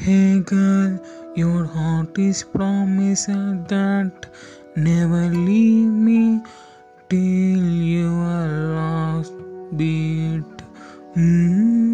Hey girl, your heart is promised that never leave me till your last beat. Mm. Mm-hmm.